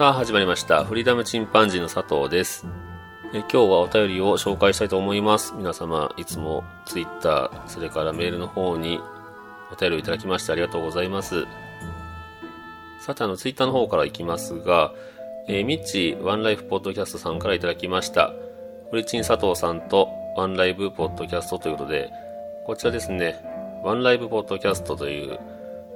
さあ始まりました。フリーダムチンパンジーの佐藤です。え今日はお便りを紹介したいと思います。皆様、いつも Twitter、それからメールの方にお便りをいただきましてありがとうございます。さて、あの、Twitter の方からいきますが、えー、ミッチワンライフポッドキャストさんからいただきました。フリチン佐藤さんとワンライブポッドキャストということで、こちらですね、ワンライブポッドキャストという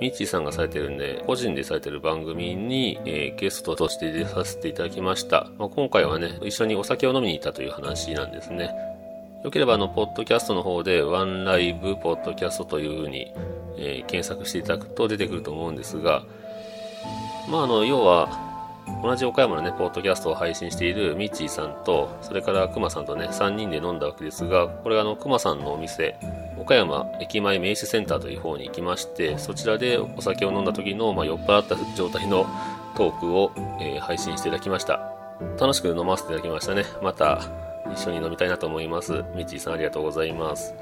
ミッチーさんがされてるんで、個人でされてる番組に、えー、ゲストとして出させていただきました。まあ、今回はね、一緒にお酒を飲みに行ったという話なんですね。よければ、あの、ポッドキャストの方で、ワンライブポッドキャストというふうに、えー、検索していただくと出てくると思うんですが、まあ、あの、要は、同じ岡山のね、ポッドキャストを配信しているミッチーさんと、それからクマさんとね、3人で飲んだわけですが、これあの、クマさんのお店、岡山駅前名刺センターという方に行きましてそちらでお酒を飲んだ時の、まあ、酔っ払った状態のトークを、えー、配信していただきました。楽しく飲ませていただきましたね。また一緒に飲みたいなと思います。みちーさんありがとうございます。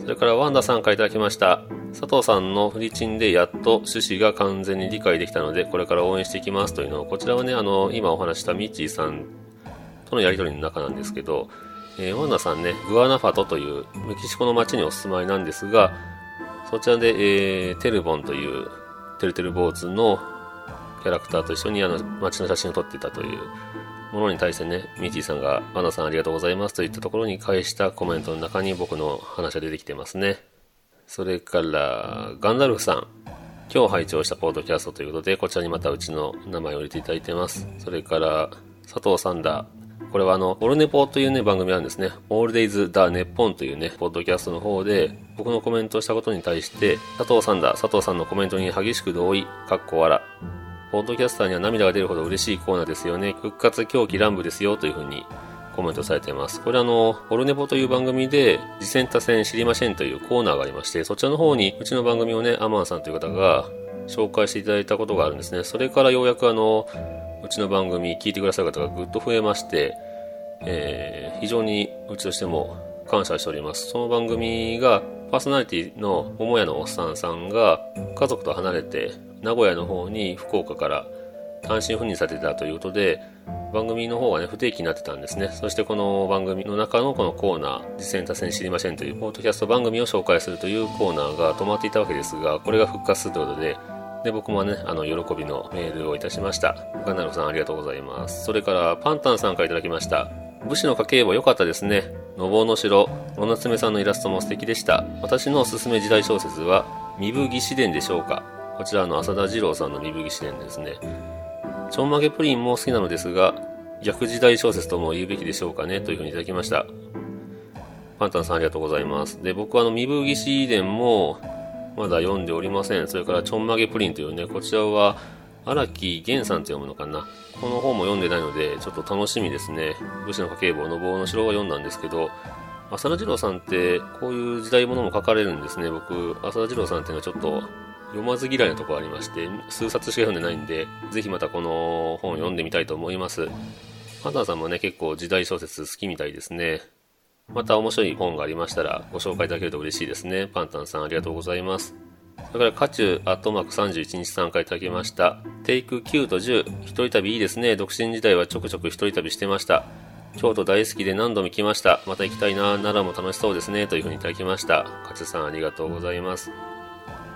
それからワンダさんからいただきました。佐藤さんのフリチンでやっと趣旨が完全に理解できたのでこれから応援していきますというのをこちらはねあの今お話したミッチーさんとのやり取りの中なんですけどえー、ワンダさんね、グアナファトというメキシコの町にお住まいなんですが、そちらで、えー、テルボンという、てるてる坊主のキャラクターと一緒にあの街の写真を撮っていたというものに対してね、ミッチーさんが、ワンダさんありがとうございますといったところに返したコメントの中に僕の話が出てきてますね。それから、ガンダルフさん。今日拝聴したポッドキャストということで、こちらにまたうちの名前を入れていただいてます。それから、佐藤サンダー。これはあの、オルネポというね、番組なんですね。オールデイズ・ダ・ネッポンというね、ポッドキャストの方で、僕のコメントをしたことに対して、佐藤さんだ、佐藤さんのコメントに激しく同意、かっこ笑。ポッドキャスターには涙が出るほど嬉しいコーナーですよね。復活狂気乱舞ですよ、というふうにコメントされています。これあの、オルネポという番組で、次戦多戦知りませんというコーナーがありまして、そちらの方に、うちの番組をね、アマンさんという方が紹介していただいたことがあるんですね。それからようやくあの、うちの番組聞いてくださる方がぐっと増えまして、えー、非常にうちとしても感謝しております。その番組がパーソナリティの桃屋のおっさんさんが家族と離れて名古屋の方に福岡から単身赴任されてたということで番組の方がね不定期になってたんですね。そしてこの番組の中のこのコーナー、実践多戦知りませんというポートキャスト番組を紹介するというコーナーが止まっていたわけですが、これが復活するということで、で、僕もね、あの、喜びのメールをいたしました。ガナルさんありがとうございます。それから、パンタンさんからいただきました。武士の家計簿良かったですね。のぼうの城、野夏目さんのイラストも素敵でした。私のおすすめ時代小説は、身分義士伝でしょうか。こちらの浅田二郎さんの身分義士伝ですね。ちょんまげプリンも好きなのですが、逆時代小説とも言うべきでしょうかね、というふうにいただきました。パンタンさんありがとうございます。で、僕はあの、身分義士伝も、まだ読んでおりません。それから、ちょんまげプリンというね、こちらは、荒木源さんと読むのかな。この本も読んでないので、ちょっと楽しみですね。武士の家計簿の棒の城を読んだんですけど、浅田次郎さんって、こういう時代物も書かれるんですね。僕、浅田次郎さんっていうのはちょっと、読まず嫌いなとこありまして、数冊しか読んでないんで、ぜひまたこの本読んでみたいと思います。パンタンさんもね、結構時代小説好きみたいですね。また面白い本がありましたらご紹介いただけると嬉しいですね。パンタンさんありがとうございます。それから、カチュアットマーク31日参加いただきました。テイク9と10、一人旅いいですね。独身時代はちょくちょく一人旅してました。京都大好きで何度も来ました。また行きたいな。奈良も楽しそうですね。というふうにいただきました。カチュさんありがとうございます。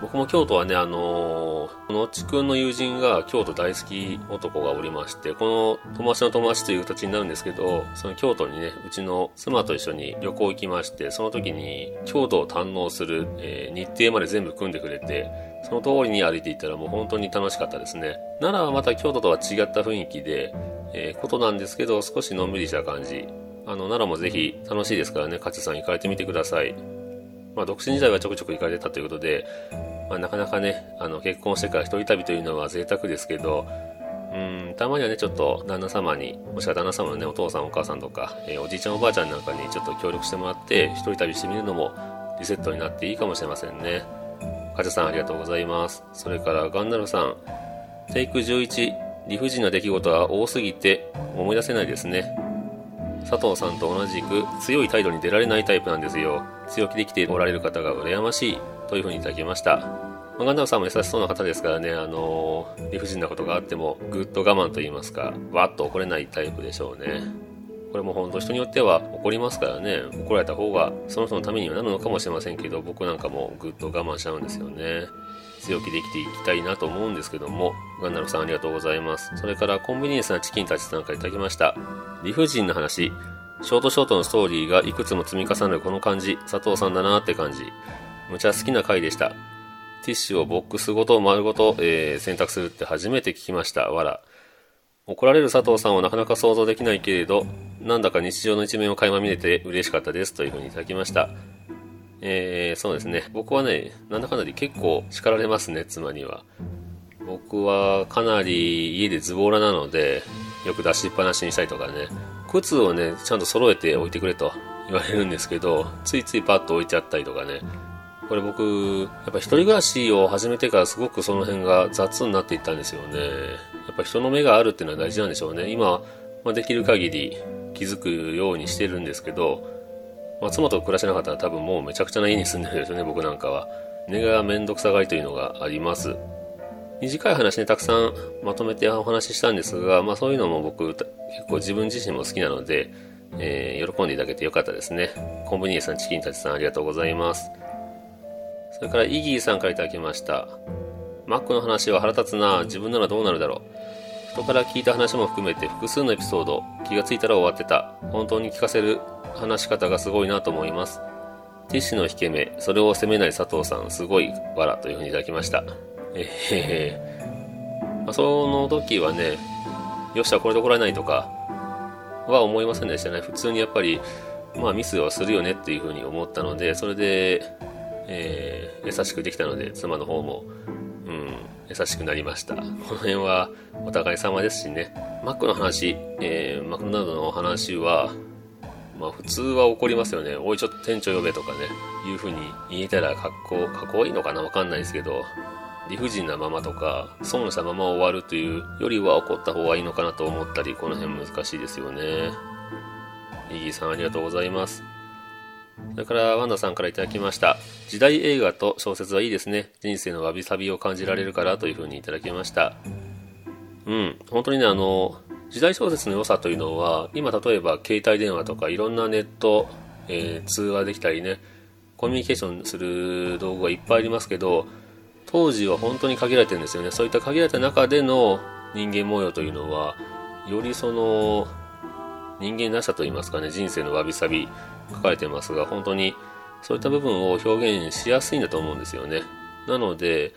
僕も京都はね、あのー、のちくんの友人が京都大好き男がおりまして、この友達の友達という形になるんですけど、その京都にね、うちの妻と一緒に旅行行きまして、その時に京都を堪能する、えー、日程まで全部組んでくれて、その通りに歩いていったらもう本当に楽しかったですね。奈良はまた京都とは違った雰囲気で、えー、ことなんですけど、少しのんびりした感じ。あの、奈良もぜひ楽しいですからね、勝さん行かれてみてください。まあ、独身時代はちょくちょく行かれてたということで、まあ、なかなかね、あの、結婚してから一人旅というのは贅沢ですけど、うん、たまにはね、ちょっと旦那様に、もしくは旦那様のね、お父さんお母さんとか、えー、おじいちゃんおばあちゃんなんかにちょっと協力してもらって、一人旅してみるのもリセットになっていいかもしれませんね。カジさんありがとうございます。それからガンダルさん、テイク11、理不尽な出来事は多すぎて思い出せないですね。佐藤さんと同じく強い態度に出られないタイプなんですよ。強気で来ておられる方が羨ましいというふうにいただきました。まガンダルさんも優しそうな方ですからね、あのー、理不尽なことがあってもぐっと我慢と言いますか、わっと怒れないタイプでしょうね。これも本当人によっては怒りますからね、怒られた方がその人のためにはなるのかもしれませんけど、僕なんかもぐっと我慢しちゃうんですよね。強気で生きていきたいなと思うんですけども、ガンダルさんありがとうございます。それからコンビニエンスなチキンたちさんからいただきました。理不尽な話、ショートショートのストーリーがいくつも積み重なるこの感じ、佐藤さんだなーって感じ。むちゃ好きな回でした。ティッシュをボックスごと丸ごと、えー、選択するって初めて聞きました。わら。怒られる佐藤さんはなかなか想像できないけれど、なんだか日常の一面を垣間見れて嬉しかったですというふうにいただきました。えー、そうですね。僕はね、なんだかんだで結構叱られますね、妻には。僕はかなり家でズボラなので、よく出しっぱなしにしたりとかね、靴をね、ちゃんと揃えて置いてくれと言われるんですけど、ついついパッと置いちゃったりとかね、これ僕、やっぱ一人暮らしを始めてからすごくその辺が雑になっていったんですよね。やっぱ人の目があるっていうのは大事なんでしょうね。今、まあ、できる限り気づくようにしてるんですけど、まあ、妻と暮らしなかったら多分もうめちゃくちゃな家に住んでるんですよね、僕なんかは。根がめんどくさがりというのがあります。短い話ね、たくさんまとめてお話ししたんですが、まあそういうのも僕結構自分自身も好きなので、えー、喜んでいただけてよかったですね。コンビニエさん、チキンたちさんありがとうございます。それからイギーさんから頂きました。マックの話は腹立つな。自分ならどうなるだろう。人から聞いた話も含めて複数のエピソード。気がついたら終わってた。本当に聞かせる話し方がすごいなと思います。ティッシュの引け目。それを責めない佐藤さん。すごいわらというふうにいただきました。えへへ。まあ、その時はね、よっしゃ、これで怒られないとかは思いませんでしたね。普通にやっぱり、まあミスはするよねっていうふうに思ったので、それで、えー、優しくできたので、妻の方も、うん、優しくなりました。この辺はお互い様ですしね。マックの話、えー、マクドナルドの話は、まあ普通は怒りますよね。おい、ちょっと店長呼べとかね、いう風に言えたら格好、かっこいいのかな？わかんないですけど、理不尽なままとか、損したまま終わるというよりは怒った方がいいのかなと思ったり、この辺難しいですよね。イギーさんありがとうございます。それからワンダさんから頂きました。時代映画と小説はいいですね。人生のわびさびを感じられるからというふうにいただきました。うん、本当にね、あの、時代小説の良さというのは、今例えば携帯電話とかいろんなネット、えー、通話できたりね、コミュニケーションする道具がいっぱいありますけど、当時は本当に限られてるんですよね。そういった限られた中での人間模様というのは、よりその、人間らしさといいますかね、人生のわびさび、書かれてますが、本当にそういった部分を表現しやすいんだと思うんですよね。なので、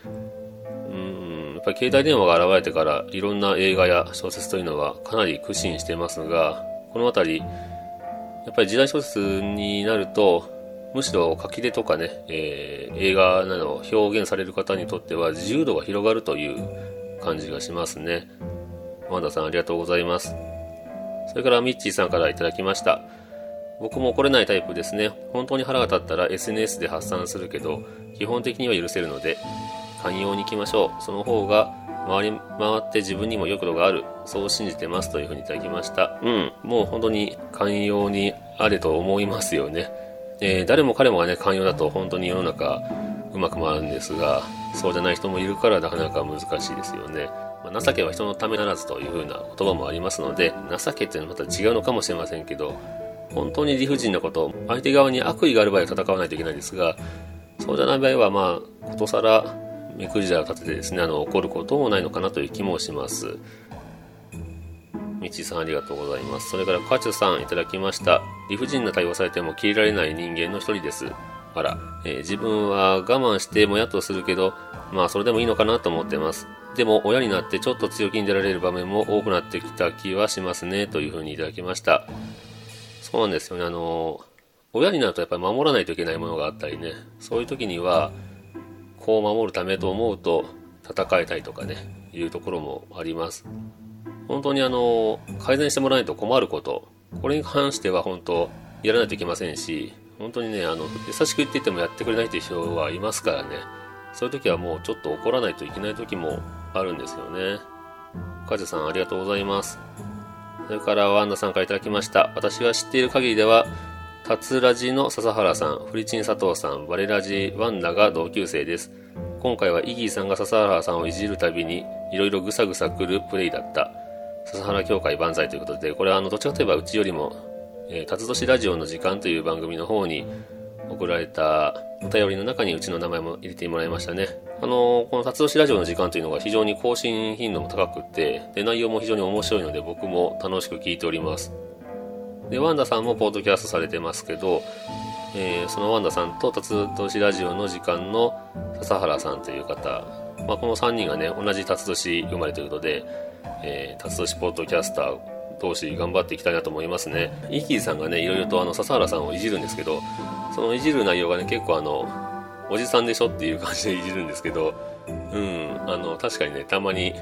うん、やっぱり携帯電話が現れてからいろんな映画や小説というのはかなり苦心してますが、この辺り、やっぱり時代小説になると、むしろ書き手とかね、えー、映画など表現される方にとっては自由度が広がるという感じがしますね。ワンダさんありがとうございます。それからミッチーさんから頂きました。僕も怒れないタイプですね。本当に腹が立ったら SNS で発散するけど、基本的には許せるので、寛容に行きましょう。その方が、回り回って自分にも欲度がある。そう信じてますというふうにいただきました。うん。もう本当に寛容にあれと思いますよね。えー、誰も彼もがね、寛容だと本当に世の中うまく回るんですが、そうじゃない人もいるからなかなか難しいですよね。まあ、情けは人のためならずというふうな言葉もありますので、情けっていうのはまた違うのかもしれませんけど、本当に理不尽なこと、相手側に悪意がある場合は戦わないといけないんですが、そうじゃない場合は、まあ、ことさら目くじらを立ててですね、あの、怒ることもないのかなという気もします。みちさんありがとうございます。それから、カチュさんいただきました。理不尽な対応されても切れられない人間の一人です。あら、えー、自分は我慢してもやっとするけど、まあそれでもいいのかなと思ってます。でも親になってちょっと強気に出られる場面も多くなってきた気はしますね、というふうにいただきました。そうなんですよね、あのー、親になるとやっぱり守らないといけないものがあったりね、そういう時には、こう守るためと思うと戦えたりとかね、いうところもあります。本当にあの、改善してもらわないと困ること、これに関しては本当、やらないといけませんし、本当にね、あの、優しく言っててもやってくれないという人はいますからね、そういう時はもうちょっと怒らないといけない時もあるんですよね。カジさんありがとうございます。それからワンダさんから頂きました。私が知っている限りでは、タツラジの笹原さん、フリチン佐藤さん、バレラジワンダが同級生です。今回はイギーさんが笹原さんをいじるたびに、いろいろぐさぐさくるプレイだった。笹原協会万歳ということで、これはあの、どちらかといえばうちよりも、えー、辰年ラジオの時間という番組の方に送られたお便りの中にうちの名前も入れてもらいましたね。あのー、この辰年ラジオの時間というのが非常に更新頻度も高くて、で、内容も非常に面白いので僕も楽しく聞いております。で、ワンダさんもポッドキャストされてますけど、えー、そのワンダさんと辰年ラジオの時間の笹原さんという方、まあ、この3人がね、同じ辰年生まれということで、えー、辰年ポッドキャスター同士頑張っていきたいなと思いますね。イキーさんがね、いろいろとあの笹原さんをいじるんですけど、そのいじる内容がね、結構あの、おじさんでしょっていう感じでいじるんですけど、うん、あの、確かにね、たまに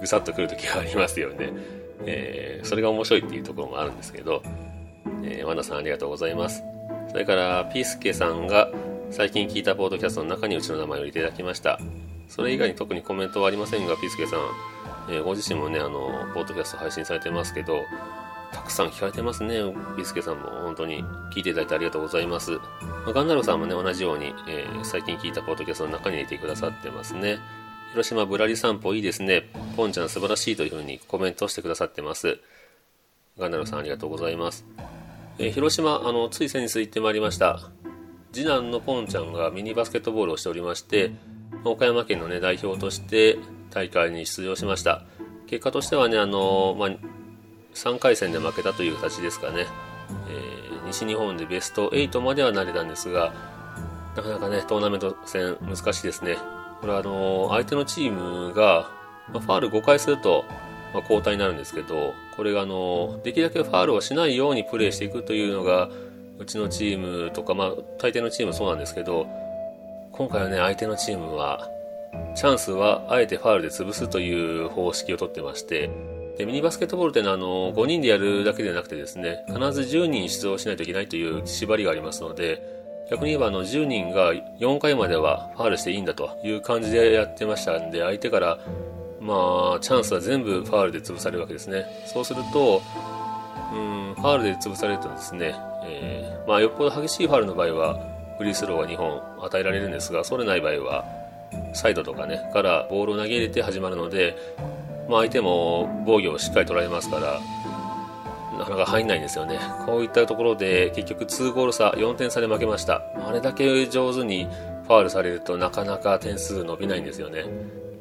ぐさっとくるときがありますよね。えー、それが面白いっていうところもあるんですけど、えー、ワンダさんありがとうございます。それから、ピースケさんが最近聞いたポードキャストの中にうちの名前を入れていただきました。それ以外に特にコメントはありませんが、ピースケさん、えー、ご自身もね、あの、ポードキャスト配信されてますけど、たくさん聞かれてますね。ビスケさんも本当に聞いていただいてありがとうございます。まあ、ガンダルさんもね、同じように、えー、最近聞いたポッドキャストの中に入れてくださってますね。広島ぶらり散歩いいですね。ポンちゃん素晴らしいというふうにコメントしてくださってます。ガンダルさんありがとうございます。えー、広島、あの、つい先日行ってまいりました。次男のポンちゃんがミニバスケットボールをしておりまして、岡山県のね、代表として大会に出場しました。結果としてはね、あの、まあ、3回戦で負けたという形ですかね、えー、西日本でベスト8まではなれたんですが、なかなかね、トーナメント戦難しいですね。これはあの、相手のチームが、まあ、ファール5回すると、まあ、交代になるんですけど、これがあの、できるだけファールをしないようにプレーしていくというのが、うちのチームとか、まあ、大抵のチームそうなんですけど、今回はね、相手のチームは、チャンスはあえてファールで潰すという方式をとってまして、で、ミニバスケットボールっていうのは、あの、5人でやるだけではなくてですね、必ず10人出場しないといけないという縛りがありますので、逆に言えばあの10人が4回まではファールしていいんだという感じでやってましたんで、相手から、まあ、チャンスは全部ファールで潰されるわけですね。そうすると、うん、ファールで潰されるとですね、えー、まあ、よっぽど激しいファールの場合は、フリースローが2本与えられるんですが、そうでない場合は、サイドとかね、からボールを投げ入れて始まるので、まあ、相手も防御をしっかり取られますから、なかなか入んないんですよね。こういったところで結局2ゴール差、4点差で負けました。あれだけ上手にファールされるとなかなか点数伸びないんですよね。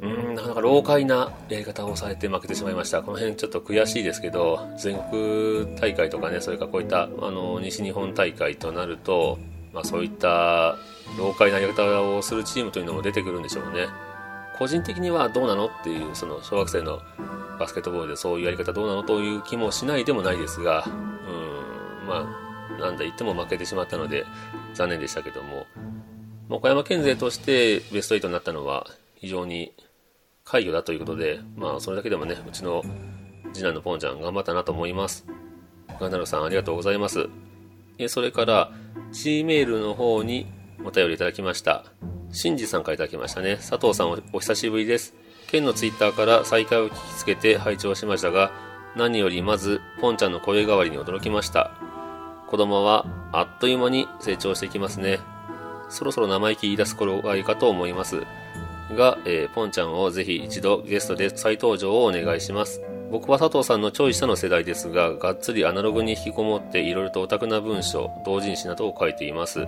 うん、なかなか老快なやり方をされて負けてしまいました。この辺ちょっと悔しいですけど、全国大会とかね、それからこういったあの西日本大会となると、まあ、そういった老快なやり方をするチームというのも出てくるんでしょうね。個人的にはどうなのっていう、その小学生のバスケットボールでそういうやり方どうなのという気もしないでもないですが、うん、まあ、なんだ言っても負けてしまったので残念でしたけども、岡山県勢としてベスト8になったのは非常に快挙だということで、まあ、それだけでもね、うちの次男のポンちゃん頑張ったなと思います。ガンダルさんありがとうございます。それから、G メールの方にお便りいただきました。しんじさんからいただきましたね。佐藤さんおお久しぶりです。県のツイッターから再開を聞きつけて拝聴しましたが、何よりまず、ポンちゃんの声変わりに驚きました。子供はあっという間に成長していきますね。そろそろ生意気言い出す頃がいいかと思います。が、えー、ポンちゃんをぜひ一度ゲストで再登場をお願いします。僕は佐藤さんのちょい下の世代ですが、がっつりアナログに引きこもっていろいろとオタクな文章、同人誌などを書いています。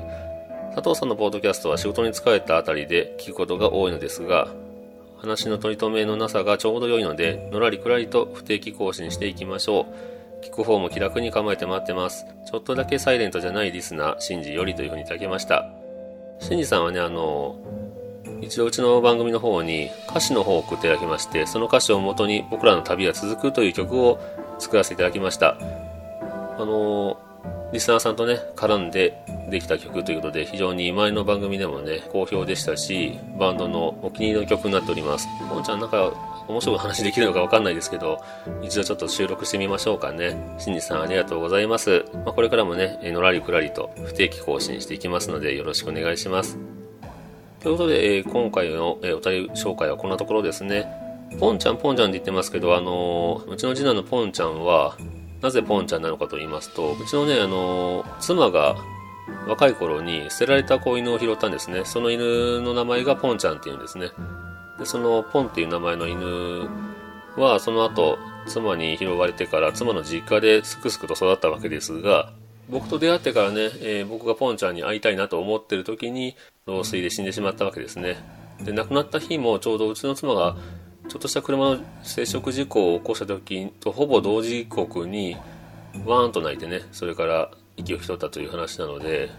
佐藤さんのポッドキャストは仕事に疲れたあたりで聞くことが多いのですが、話の取り留めのなさがちょうど良いので、のらりくらりと不定期更新していきましょう。聞く方も気楽に構えて待ってます。ちょっとだけサイレントじゃないリスナー、シンジよりというふうにいただきました。シンジさんはね、あの、一度うちの番組の方に歌詞の方を送っていただきまして、その歌詞をもとに僕らの旅が続くという曲を作らせていただきました。あの、リスナーさんとね、絡んでできた曲ということで、非常に前の番組でもね、好評でしたし、バンドのお気に入りの曲になっております。ポンちゃんなんか面白い話できるのかわかんないですけど、一度ちょっと収録してみましょうかね。しんじさんありがとうございます。まあ、これからもね、のらりくらりと不定期更新していきますので、よろしくお願いします。ということで、えー、今回の、えー、お便り紹介はこんなところですね。ポンちゃん、ポンちゃんって言ってますけど、あのー、うちの次男のポンちゃんは、なぜポンちゃんなのかと言いますと、うちのね、あの妻が若い頃に捨てられた子犬を拾ったんですね。その犬の名前がポンちゃんっていうんですね。で、そのポンっていう名前の犬は、その後、妻に拾われてから妻の実家ですくすくと育ったわけですが、僕と出会ってからね、えー、僕がポンちゃんに会いたいなと思ってる時に、老衰で死んでしまったわけですね。で、亡くなった日もちょうどうちの妻が、ちょっとした車の接触事故を起こした時とほぼ同時刻に、ワーンと泣いてね、それから息を引き取ったという話なので、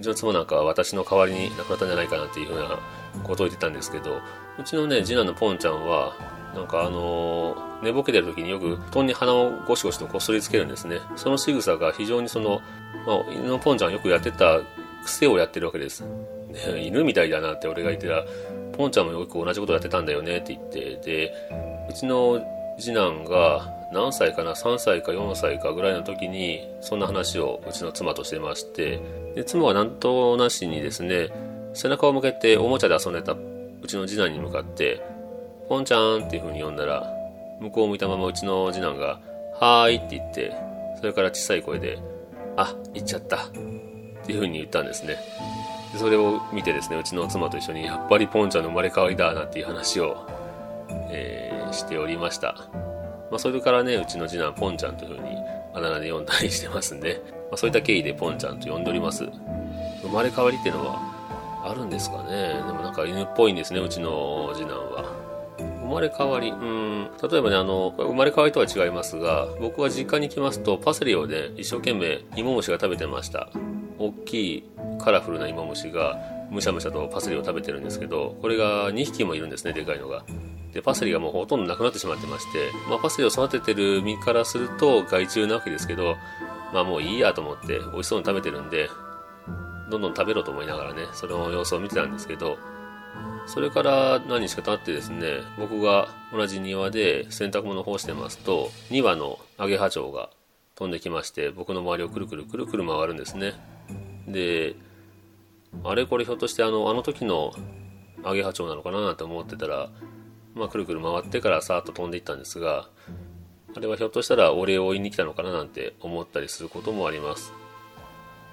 うちの妻なんかは私の代わりに亡くなったんじゃないかなっていうふうなことを言ってたんですけど、うちのね、次男のポンちゃんは、なんかあのー、寝ぼけてる時によく布団に鼻をゴシゴシとこすりつけるんですね。その仕草が非常にその、まあ、犬のポンちゃんよくやってた癖をやってるわけです。ね、犬みたいだなって俺が言ってた、ポンちゃんもよく同じことやってたんだよねって言って、で、うちの次男が何歳かな、3歳か4歳かぐらいの時に、そんな話をうちの妻としてまして、で、妻は何となしにですね、背中を向けておもちゃで遊んでたうちの次男に向かって、ポンちゃんっていう風に呼んだら、向こうを向いたままうちの次男が、はーいって言って、それから小さい声で、あ、行っちゃった。っていう風に言ったんですね。でそれを見てですね、うちの妻と一緒に、やっぱりポンちゃんの生まれ変わりだなっていう話を、えー、しておりました。まあ、それからね、うちの次男、ポンちゃんという風にあだ名で呼んだりしてますんで、まあ、そういった経緯でポンちゃんと呼んでおります。生まれ変わりっていうのは、あるんですかね。でもなんか犬っぽいんですね、うちの次男は。生まれ変わり、うん、例えばね、あの、生まれ変わりとは違いますが、僕は実家に来ますと、パセリをね、一生懸命芋虫が食べてました。大きいカラフルな芋虫が、むしゃむしゃとパセリを食べてるんですけど、これが2匹もいるんですね、でかいのが。で、パセリがもうほとんどなくなってしまってまして、まあ、パセリを育ててる身からすると害虫なわけですけど、まあもういいやと思って美味しそうに食べてるんで、どんどん食べろと思いながらね、その様子を見てたんですけど、それから何日か経ってですね、僕が同じ庭で洗濯物を干してますと、2羽のアゲハチョウが飛んできまして、僕の周りをくるくるくるくる回るんですね。で、あれこれひょっとしてあの、あの時のアゲハチョウなのかななんて思ってたら、まあ、くるくる回ってからさーっと飛んでいったんですが、あれはひょっとしたらお礼を言いに来たのかななんて思ったりすることもあります。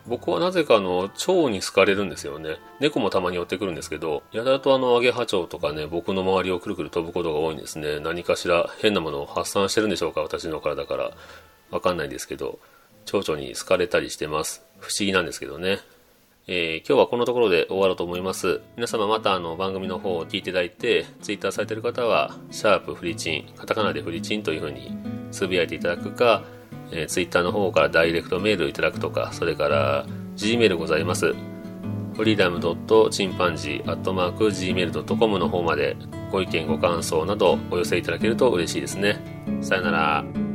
僕はなぜかあの、蝶に好かれるんですよね。猫もたまに寄ってくるんですけど、やたらとあの、アゲハチョウとかね、僕の周りをくるくる飛ぶことが多いんですね。何かしら変なものを発散してるんでしょうか、私の体から。わかんないですけど、蝶々に好かれたりしてます。不思議なんですけどね。えー、今日はこのところで終わろうと思います。皆様またあの番組の方を聞いていただいて、ツイッターされてる方は、シャープフリチン、カタカナでフリチンという風につぶやいていただくか、えー、ツイッターの方からダイレクトメールをいただくとか、それから G メールございます。フリーダムドットチンパンジーアットマーク Gmail.com の方までご意見ご感想などお寄せいただけると嬉しいですね。さよなら。